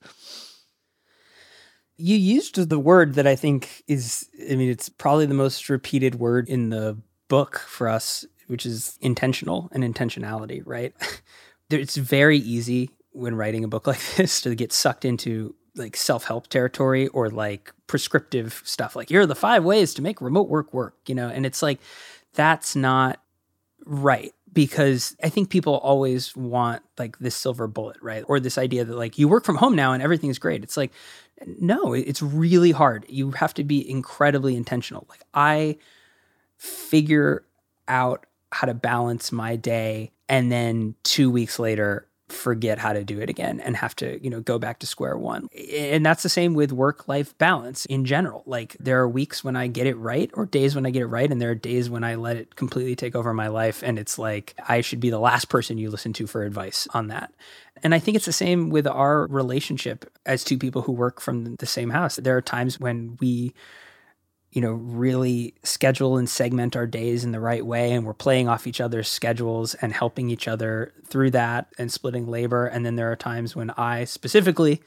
You used the word that I think is, I mean, it's probably the most repeated word in the book for us, which is intentional and intentionality, right? It's very easy when writing a book like this to get sucked into like self help territory or like prescriptive stuff. Like, here are the five ways to make remote work work, you know? And it's like, that's not right because I think people always want like this silver bullet, right? Or this idea that like you work from home now and everything's great. It's like, no, it's really hard. You have to be incredibly intentional. Like, I figure out how to balance my day and then two weeks later forget how to do it again and have to you know go back to square one and that's the same with work life balance in general like there are weeks when i get it right or days when i get it right and there are days when i let it completely take over my life and it's like i should be the last person you listen to for advice on that and I think it's the same with our relationship as two people who work from the same house. There are times when we, you know, really schedule and segment our days in the right way and we're playing off each other's schedules and helping each other through that and splitting labor. And then there are times when I specifically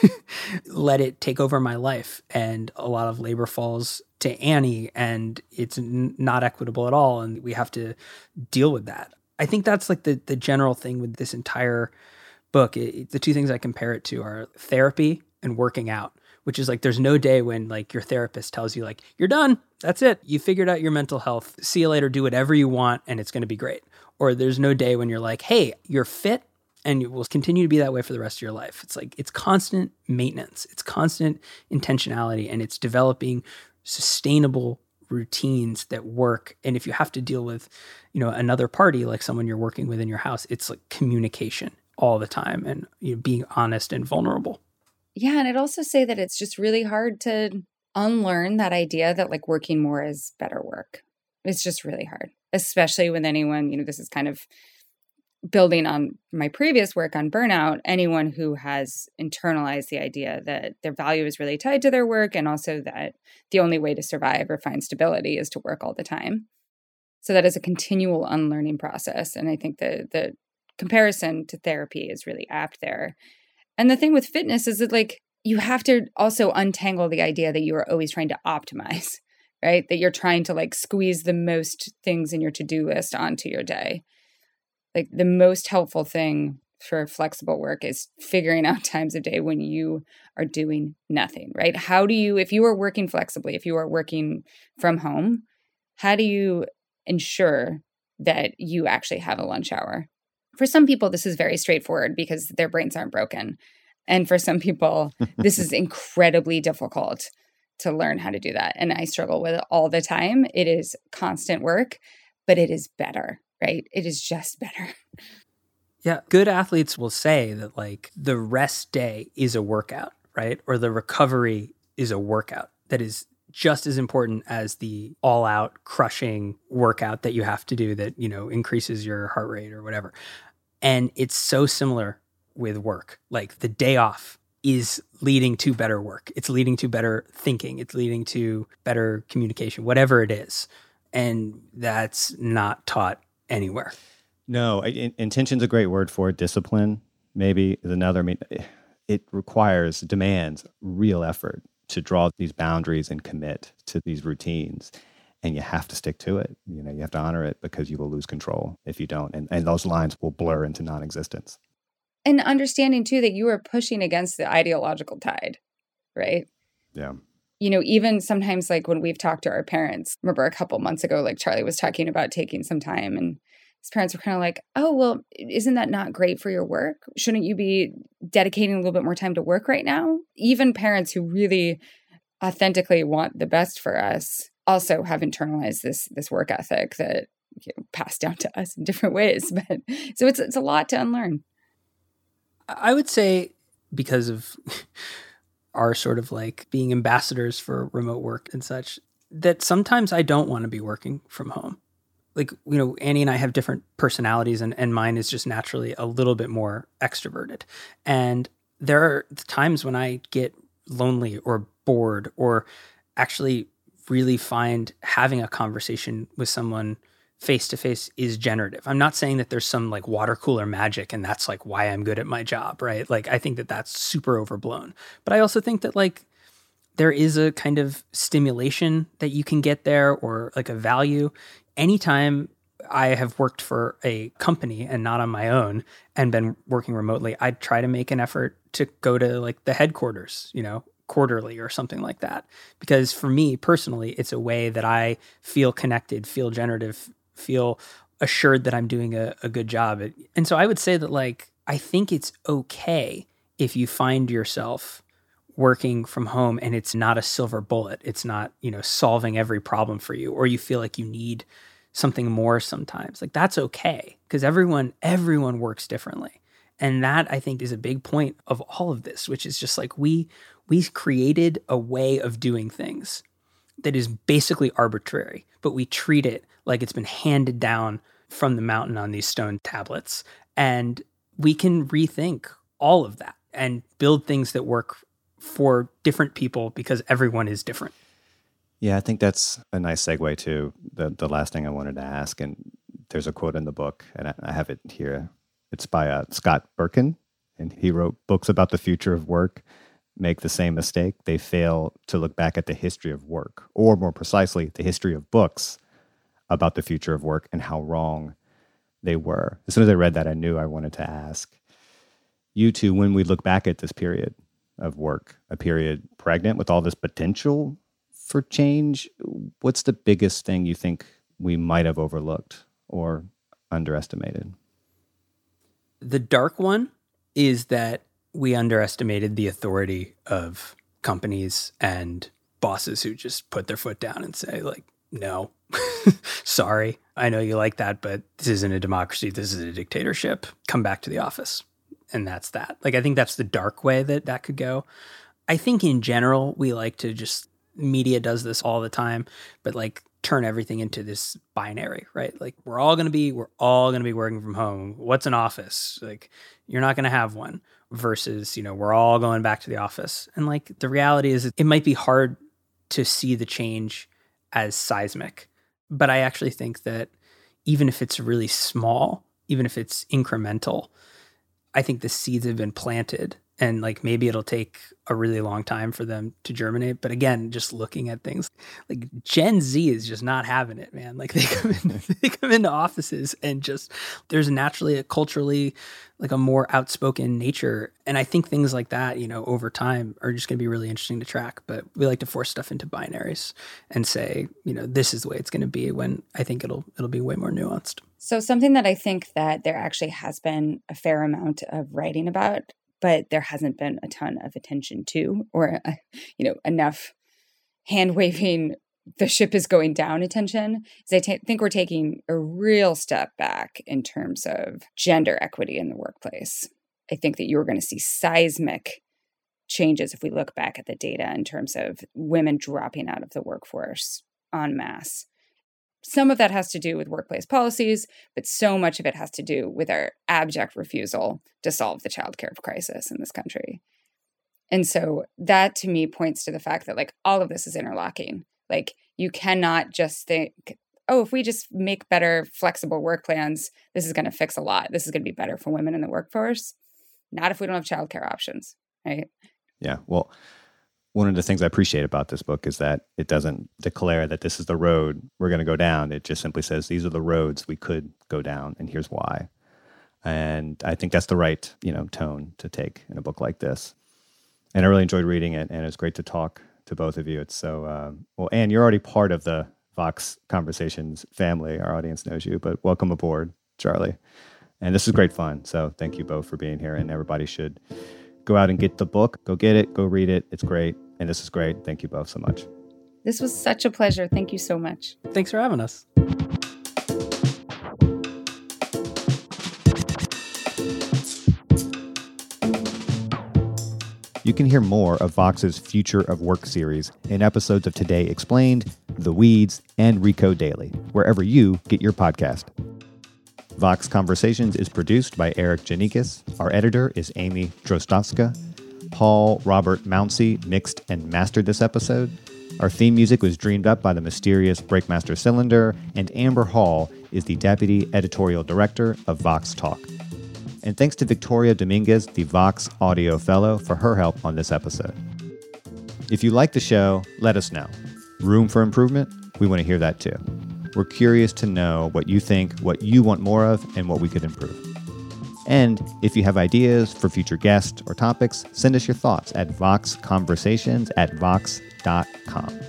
let it take over my life and a lot of labor falls to Annie and it's n- not equitable at all. And we have to deal with that. I think that's like the the general thing with this entire book. It, it- the two things I compare it to are therapy and working out, which is like there's no day when like your therapist tells you like you're done, that's it, you figured out your mental health. See you later, do whatever you want, and it's going to be great. Or there's no day when you're like, hey, you're fit. And you will continue to be that way for the rest of your life. It's like it's constant maintenance, it's constant intentionality, and it's developing sustainable routines that work and if you have to deal with you know another party like someone you're working with in your house it's like communication all the time and you know, being honest and vulnerable Yeah, and I'd also say that it's just really hard to unlearn that idea that like working more is better work. It's just really hard, especially with anyone, you know, this is kind of building on my previous work on burnout, anyone who has internalized the idea that their value is really tied to their work and also that the only way to survive or find stability is to work all the time. So that is a continual unlearning process. And I think the the comparison to therapy is really apt there. And the thing with fitness is that like you have to also untangle the idea that you are always trying to optimize, right? That you're trying to like squeeze the most things in your to-do list onto your day. Like the most helpful thing for flexible work is figuring out times of day when you are doing nothing, right? How do you if you are working flexibly, if you are working from home, how do you ensure that you actually have a lunch hour? For some people this is very straightforward because their brains aren't broken. And for some people, this is incredibly difficult to learn how to do that. And I struggle with it all the time. It is constant work, but it is better, right? It is just better. Yeah. Good athletes will say that like the rest day is a workout, right? Or the recovery is a workout that is just as important as the all out crushing workout that you have to do that, you know, increases your heart rate or whatever. And it's so similar with work. Like the day off is leading to better work. It's leading to better thinking. It's leading to better communication, whatever it is. And that's not taught anywhere. No, intention's is a great word for it. Discipline, maybe, is another. I mean, it requires, demands real effort to draw these boundaries and commit to these routines. And you have to stick to it. You know, you have to honor it because you will lose control if you don't. And, and those lines will blur into non existence and understanding too that you are pushing against the ideological tide, right? Yeah. You know, even sometimes like when we've talked to our parents, remember a couple months ago, like Charlie was talking about taking some time and his parents were kind of like, oh, well, isn't that not great for your work? Shouldn't you be dedicating a little bit more time to work right now? Even parents who really authentically want the best for us also have internalized this this work ethic that you know, passed down to us in different ways. But so it's it's a lot to unlearn. I would say because of our sort of like being ambassadors for remote work and such, that sometimes I don't want to be working from home. Like, you know, Annie and I have different personalities, and, and mine is just naturally a little bit more extroverted. And there are times when I get lonely or bored or actually really find having a conversation with someone face to face is generative. I'm not saying that there's some like water cooler magic and that's like why I'm good at my job, right? Like I think that that's super overblown. But I also think that like there is a kind of stimulation that you can get there or like a value anytime I have worked for a company and not on my own and been working remotely, I try to make an effort to go to like the headquarters, you know, quarterly or something like that. Because for me personally, it's a way that I feel connected, feel generative, feel assured that I'm doing a, a good job. And so I would say that, like, I think it's okay if you find yourself working from home and it's not a silver bullet. It's not, you know, solving every problem for you, or you feel like you need something more sometimes. Like, that's okay because everyone, everyone works differently. And that I think is a big point of all of this, which is just like we we created a way of doing things that is basically arbitrary, but we treat it like it's been handed down from the mountain on these stone tablets. And we can rethink all of that and build things that work for different people because everyone is different. Yeah, I think that's a nice segue to the, the last thing I wanted to ask. And there's a quote in the book, and I, I have it here. It's by uh, Scott Berkun, and he wrote books about the future of work make the same mistake. They fail to look back at the history of work, or more precisely, the history of books about the future of work and how wrong they were. As soon as I read that, I knew I wanted to ask you two when we look back at this period of work, a period pregnant with all this potential for change, what's the biggest thing you think we might have overlooked or underestimated? The dark one is that we underestimated the authority of companies and bosses who just put their foot down and say like no. Sorry. I know you like that but this isn't a democracy. This is a dictatorship. Come back to the office. And that's that. Like i think that's the dark way that that could go. I think in general we like to just media does this all the time but like turn everything into this binary right? Like we're all going to be we're all going to be working from home. What's an office? Like you're not going to have one versus, you know, we're all going back to the office. And like the reality is, it might be hard to see the change as seismic. But I actually think that even if it's really small, even if it's incremental, I think the seeds have been planted and like maybe it'll take a really long time for them to germinate but again just looking at things like gen z is just not having it man. Like they come in they come into offices and just there's naturally a culturally like a more outspoken nature and i think things like that you know over time are just going to be really interesting to track but we like to force stuff into binaries and say you know this is the way it's going to be when i think it'll it'll be way more nuanced. So something that i think that there actually has been a fair amount of writing about but there hasn't been a ton of attention to or uh, you know enough hand waving the ship is going down attention is I t- think we're taking a real step back in terms of gender equity in the workplace. I think that you're going to see seismic changes if we look back at the data in terms of women dropping out of the workforce en masse. Some of that has to do with workplace policies, but so much of it has to do with our abject refusal to solve the childcare crisis in this country. And so that to me points to the fact that like all of this is interlocking. Like you cannot just think, oh, if we just make better flexible work plans, this is going to fix a lot. This is going to be better for women in the workforce. Not if we don't have childcare options, right? Yeah. Well, one of the things I appreciate about this book is that it doesn't declare that this is the road we're going to go down. It just simply says these are the roads we could go down, and here's why. And I think that's the right, you know, tone to take in a book like this. And I really enjoyed reading it, and it was great to talk to both of you. It's so um, well, Anne, you're already part of the Vox Conversations family. Our audience knows you, but welcome aboard, Charlie. And this is great fun. So thank you both for being here, and everybody should go out and get the book. Go get it. Go read it. It's great. And this is great. Thank you both so much. This was such a pleasure. Thank you so much. Thanks for having us. You can hear more of Vox's Future of Work series in episodes of Today Explained, The Weeds, and Recode Daily, wherever you get your podcast. Vox Conversations is produced by Erikk Geannikis. Our editor is Amy Drozdowska. Paul Robert Mounsey mixed and mastered this episode. Our theme music was dreamed up by the mysterious Breakmaster Cylinder, and Amber Hall is the deputy editorial director of Vox Talk. And thanks to Victoria Dominguez, the Vox Audio Fellow, for her help on this episode. If you like the show, let us know. Room for improvement? We want to hear that too. We're curious to know what you think, what you want more of, and what we could improve. And if you have ideas for future guests or topics, send us your thoughts at voxconversations at vox.com.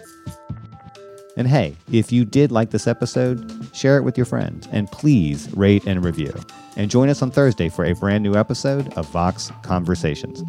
And hey, if you did like this episode, share it with your friends and please rate and review. And join us on Thursday for a brand new episode of Vox Conversations.